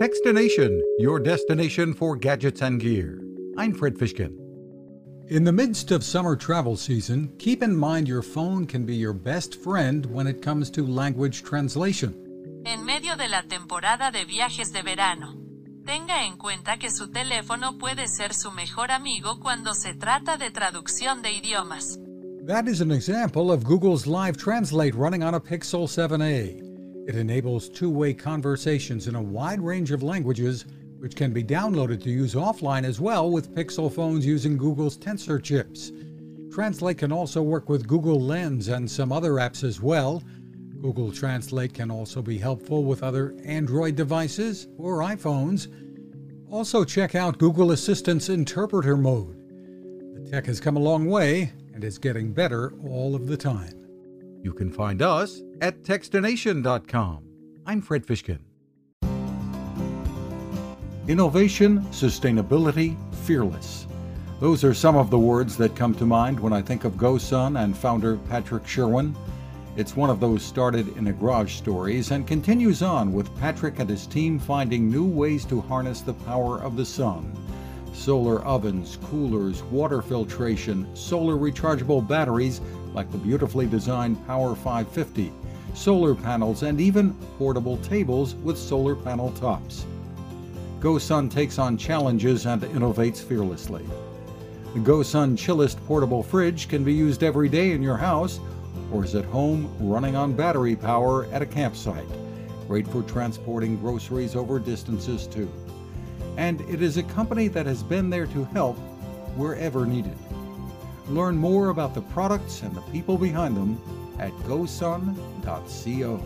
Techstination, your destination for gadgets and gear. I'm Fred Fishkin. In the midst of summer travel season, keep in mind your phone can be your best friend when it comes to language translation. En medio de la temporada de viajes de verano, tenga en cuenta que su teléfono puede ser su mejor amigo cuando se trata de traducción de idiomas. That is an example of Google's Live Translate running on a Pixel 7a. It enables two way conversations in a wide range of languages, which can be downloaded to use offline as well with Pixel phones using Google's Tensor chips. Translate can also work with Google Lens and some other apps as well. Google Translate can also be helpful with other Android devices or iPhones. Also, check out Google Assistant's interpreter mode. The tech has come a long way and is getting better all of the time. You can find us at Techstination.com. I'm Fred Fishkin. Innovation, sustainability, fearless. Those are some of the words that come to mind when I think of GoSun and founder Patrick Sherwin. It's one of those started in a garage stories and continues on with Patrick and his team finding new ways to harness the power of the sun. Solar ovens, coolers, water filtration, solar rechargeable batteries like the beautifully designed Power 550, solar panels, and even portable tables with solar panel tops. GoSun takes on challenges and innovates fearlessly. The GoSun Chillest portable fridge can be used every day in your house or is at home running on battery power at a campsite. Great for transporting groceries over distances too. And it is a company that has been there to help wherever needed. Learn more about the products and the people behind them at gosun.co.